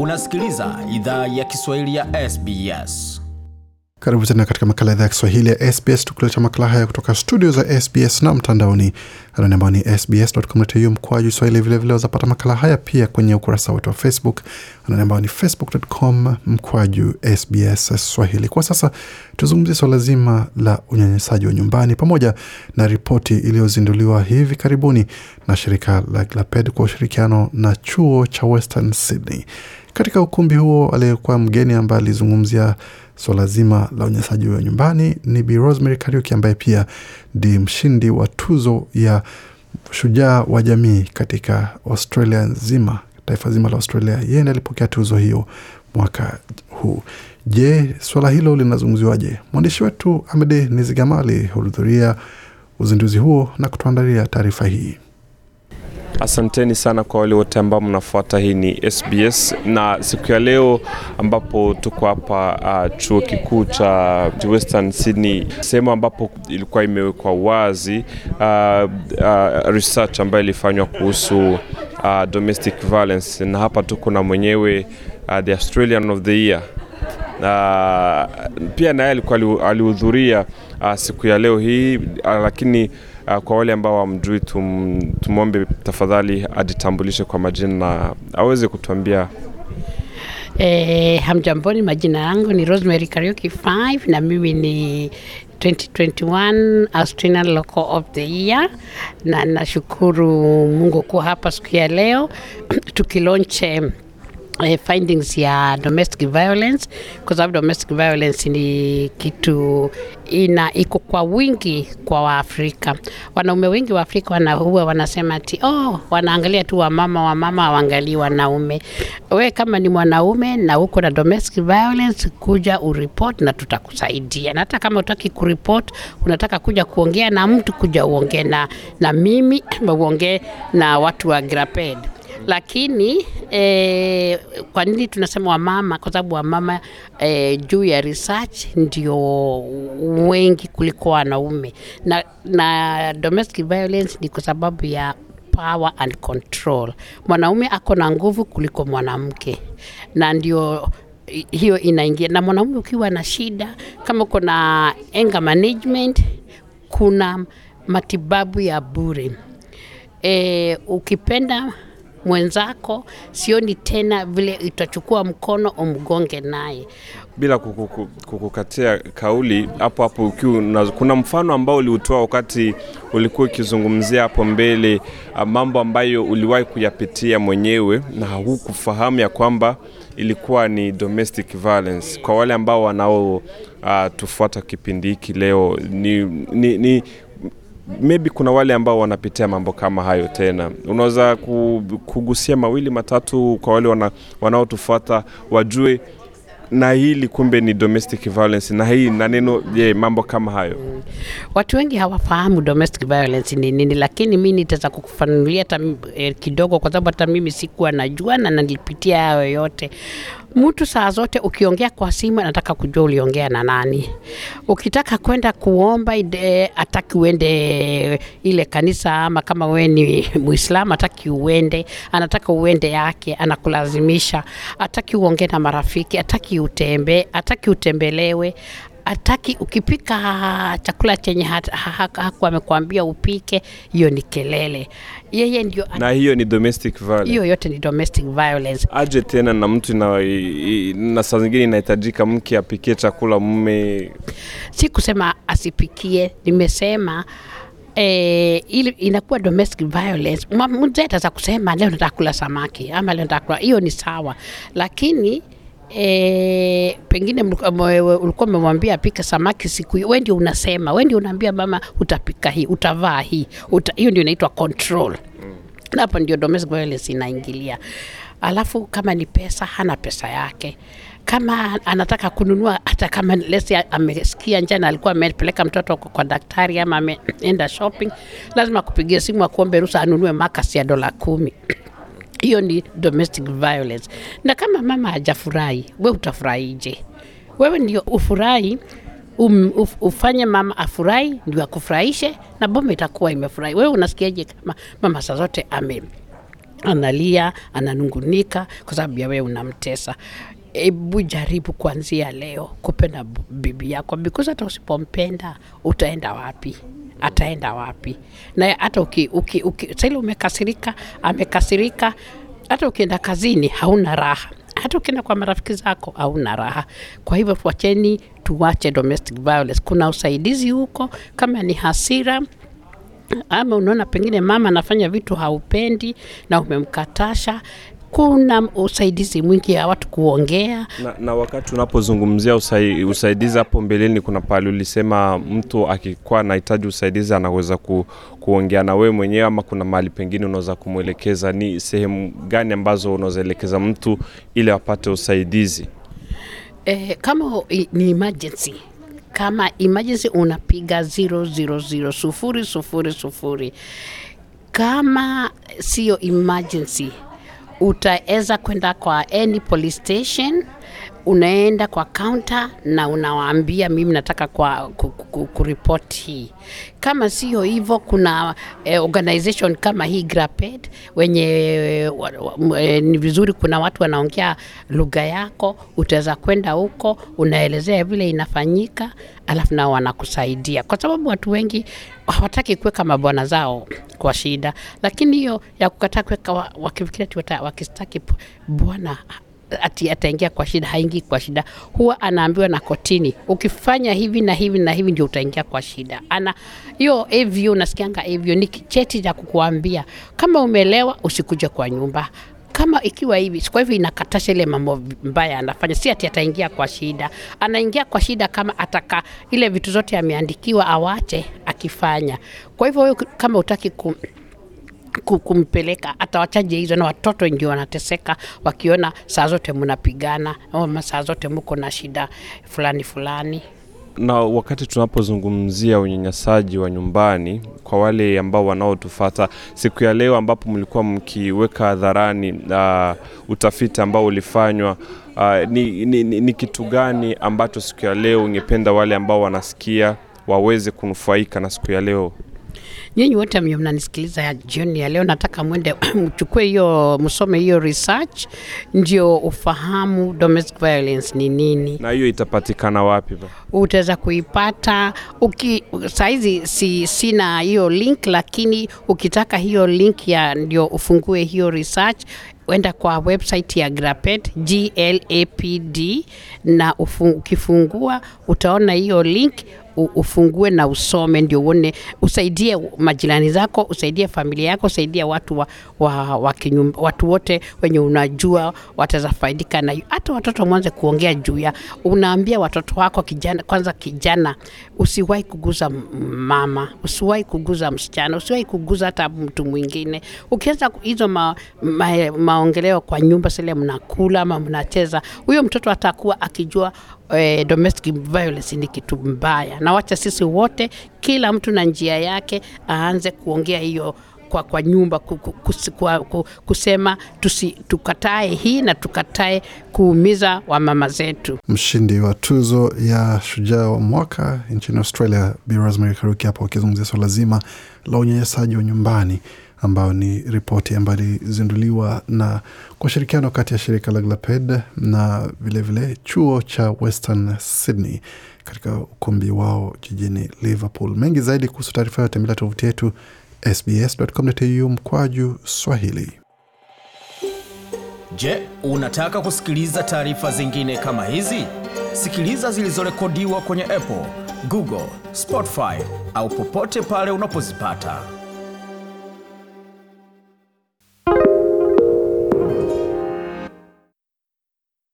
Unasikiliza idhaa ya Kiswahili ya SBS. Karibu tena katika makala idhaa ya Kiswahili ya SBS, tukuleta makala haya kutoka studio za SBS na mtandaoni anani ambao ni sbs.com.au mkwaju swahili. Vilevile wazapata makala haya pia kwenye ukurasa wetu wa Facebook anani ambao ni facebook.com mkwaju SBS Swahili. Kwa sasa tuzungumzie swala zima la unyanyasaji wa nyumbani pamoja na ripoti iliyozinduliwa hivi karibuni na shirika la GLAPED kwa ushirikiano na chuo cha Western Sydney. Katika ukumbi huo aliyekuwa mgeni ambaye alizungumzia swala zima la unyanyasaji wa nyumbani ni Bi Rosemary Kariuki ambaye pia ndi mshindi wa tuzo ya shujaa wa jamii katika Australia nzima, taifa zima la Australia. Yeye ndiye alipokea tuzo hiyo mwaka huu. Je, swala hilo linazungumziwaje? Mwandishi wetu Amede Nizigama alihudhuria uzinduzi huo na kutuandalia taarifa hii. Asanteni sana kwa wale wote ambao mnafuata. Hii ni SBS na siku ya leo ambapo tuko hapa uh, chuo kikuu cha Western Sydney, sehemu ambapo ilikuwa imewekwa wazi uh, uh, research ambayo ilifanywa kuhusu uh, domestic violence, na hapa tuko na mwenyewe uh, the Australian of the Year uh, pia naye alikuwa alihudhuria uh, siku ya leo hii uh, lakini uh, kwa wale ambao wamjui, tum, tumwombe tafadhali ajitambulishe kwa majina na aweze kutuambia. E, hamjamboni, majina yangu ni Rosemary Kariuki 5 na mimi ni 2021 Australian Local of the Year, na nashukuru Mungu kuwa hapa siku ya leo tukilonche eh, findings ya domestic violence kwa sababu domestic violence ni kitu ina iko kwa wingi kwa Waafrika. Wanaume wengi wa Afrika wanahuwa wanasema ati oh, wanaangalia tu wamama, wamama hawaangalii wanaume. We kama ni mwanaume na uko na domestic violence, kuja uripot na tutakusaidia, na hata kama utaki kuripot, unataka kuja kuongea na mtu, kuja uongee na, na mimi uongee na watu wa GRAPED lakini e, kwa nini tunasema wamama? Kwa sababu wamama e, juu ya research ndio wengi kuliko wanaume, na, na domestic violence ni kwa sababu ya power and control. Mwanaume ako na nguvu kuliko mwanamke, na ndio hiyo inaingia. Na mwanaume ukiwa na shida kama uko na anger management, kuna matibabu ya bure. E, ukipenda mwenzako sioni tena vile itachukua mkono umgonge naye bila kukukatia kauli hapo hapo ukiwa kuna mfano ambao uliutoa wakati ulikuwa ukizungumzia hapo mbele mambo ambayo uliwahi kuyapitia mwenyewe na hukufahamu ya kwamba ilikuwa ni domestic violence. Kwa wale ambao wanao uh, tufuata kipindi hiki leo ni, ni, ni maybe kuna wale ambao wanapitia mambo kama hayo tena, unaweza kugusia mawili matatu kwa wale wana, wanaotufuata wajue na hili kumbe ni domestic violence na hii na neno je, mambo kama hayo. Watu wengi hawafahamu domestic violence ni nini, lakini mi nitaweza kukufanulia hata eh, kidogo, kwa sababu hata mimi sikuwa najua na nalipitia hayo yote. Mtu saa zote ukiongea kwa simu anataka kujua uliongea na nani. Ukitaka kwenda kuomba ataki uende ile kanisa, ama kama we ni Muislamu ataki uende, anataka uende yake, anakulazimisha. Ataki uongee na marafiki, ataki utembee, ataki utembelewe ataki ukipika chakula chenye haku amekwambia upike, hiyo ni kelele. Yeye ndio na hiyo ni domestic violence. Hiyo yote ni domestic violence. Aje tena na mtu na, na saa zingine inahitajika mke apikie chakula mume. Si kusema asipikie, nimesema Eh, ili inakuwa domestic violence. Mzee ataweza kusema leo nataka kula samaki ama leo nataka kula, hiyo ni sawa, lakini E, pengine ulikuwa umemwambia apike samaki siku hiyo, wewe ndio unasema, wewe ndio unaambia mama utapika hii, utavaa hii, uta, hiyo ndio inaitwa control. Hapo ndio domestic violence inaingilia. Alafu kama ni pesa, hana pesa yake kama anataka kununua hata kama lesi amesikia njana, alikuwa amepeleka mtoto kwa daktari ama ameenda shopping, lazima kupigia simu akuombe ruhusa anunue makasi ya dola kumi hiyo ni domestic violence. Na kama mama hajafurahi, we utafurahije? Wewe ndio ufurahi um, uf, ufanye mama afurahi ndio akufurahishe na boma itakuwa imefurahi. Wewe unasikiaje kama mama saa zote ame analia ananungunika kwa sababu ya wewe unamtesa hebu jaribu kuanzia leo kupenda bibi yako. Because hata usipompenda utaenda wapi? Ataenda wapi? Na hata uki, umekasirika amekasirika hata ukienda kazini hauna raha. Hata ukienda kwa marafiki zako hauna raha. Kwa hivyo wacheni tuwache domestic violence. Kuna usaidizi huko kama ni hasira ama unaona pengine mama anafanya vitu haupendi na umemkatasha kuna usaidizi mwingi ya watu kuongea Na, na wakati unapozungumzia usai, usaidizi hapo mbeleni, kuna pale ulisema mtu akikuwa anahitaji usaidizi anaweza ku, kuongea na wewe mwenyewe, ama kuna mahali pengine unaweza kumwelekeza. Ni sehemu gani ambazo unawezaelekeza mtu ili apate usaidizi? eh, kama ni emergency kama emergency unapiga 000 sufuri sufuri sufuri kama sio emergency utaweza kwenda kwa any police station unaenda kwa kaunta na unawaambia mimi nataka kwa ku- ku- kuripoti. Hii kama sio hivyo kuna eh, organization kama hii graped wenye eh, eh, ni vizuri kuna watu wanaongea lugha yako utaweza kwenda huko unaelezea vile inafanyika alafu nao wanakusaidia. Kwa sababu watu wengi hawataki kuweka mabwana zao kwa shida. Lakini hiyo ya kukataa kuweka wakifikiria wakistaki bwana ati ataingia kwa shida haingii kwa shida. Huwa anaambiwa na kotini ukifanya hivi na hivi na hivi ndio utaingia kwa shida. Ana hiyo avyo, nasikianga avyo ni cheti cha kukuambia kama umelewa usikuja kwa nyumba. Kama ikiwa hivi kwa hivyo inakatasha ile mambo mbaya anafanya si ati ataingia kwa shida. Anaingia kwa shida kama ataka ile vitu zote ameandikiwa awache akifanya. Kwa hivyo kama utaki ku- kumpeleka atawachaje hizo na watoto ndio wanateseka wakiona saa zote mnapigana ama saa zote mko na shida fulani fulani. Na wakati tunapozungumzia unyanyasaji wa nyumbani kwa wale ambao wanaotufata siku ya leo ambapo mlikuwa mkiweka hadharani uh, utafiti ambao ulifanywa uh, ni, ni, ni, ni kitu gani ambacho siku ya leo ungependa wale ambao wanasikia waweze kunufaika na siku ya leo nyinyi wote mnanisikiliza ya jioni ya leo. Nataka mwende mchukue hiyo msome hiyo research ndio ufahamu domestic violence ni nini. Na hiyo itapatikana wapi utaweza kuipata. Uki saizi si, sina hiyo link lakini ukitaka hiyo link ya ndio ufungue hiyo research enda kwa website ya graped glapd na ukifungua utaona hiyo link ufungue na usome ndio uone usaidie majirani zako usaidie familia yako usaidie watu wa, wa, wa kinyum, watu wote wenye unajua wataweza faidika na hata watoto mwanze kuongea juu ya unaambia watoto wako kijana kwanza kijana usiwahi kuguza mama usiwahi kuguza msichana usiwahi kuguza hata mtu mwingine. Ukianza hizo ma, ma, maongeleo kwa nyumba sile mnakula ama mnacheza huyo mtoto atakuwa akijua eh, domestic violence ni kitu mbaya. Na wacha sisi wote kila mtu na njia yake aanze kuongea hiyo kwa, kwa nyumba kwa, kusema tusi, tukatae hii na tukatae kuumiza wamama zetu. Mshindi wa tuzo ya shujaa wa mwaka nchini Australia, Bi Rosemary Karuki hapo akizungumzia swala zima la unyanyasaji wa nyumbani ambayo ni ripoti ambayo ilizinduliwa na kwa ushirikiano kati ya shirika la Glaped na vilevile vile chuo cha Western Sydney katika ukumbi wao jijini Liverpool. Mengi zaidi kuhusu taarifa hiyo, tembelea tovuti yetu sbs.com.au mkwaju Swahili. Je, unataka kusikiliza taarifa zingine kama hizi? Sikiliza zilizorekodiwa kwenye Apple, Google, Spotify au popote pale unapozipata.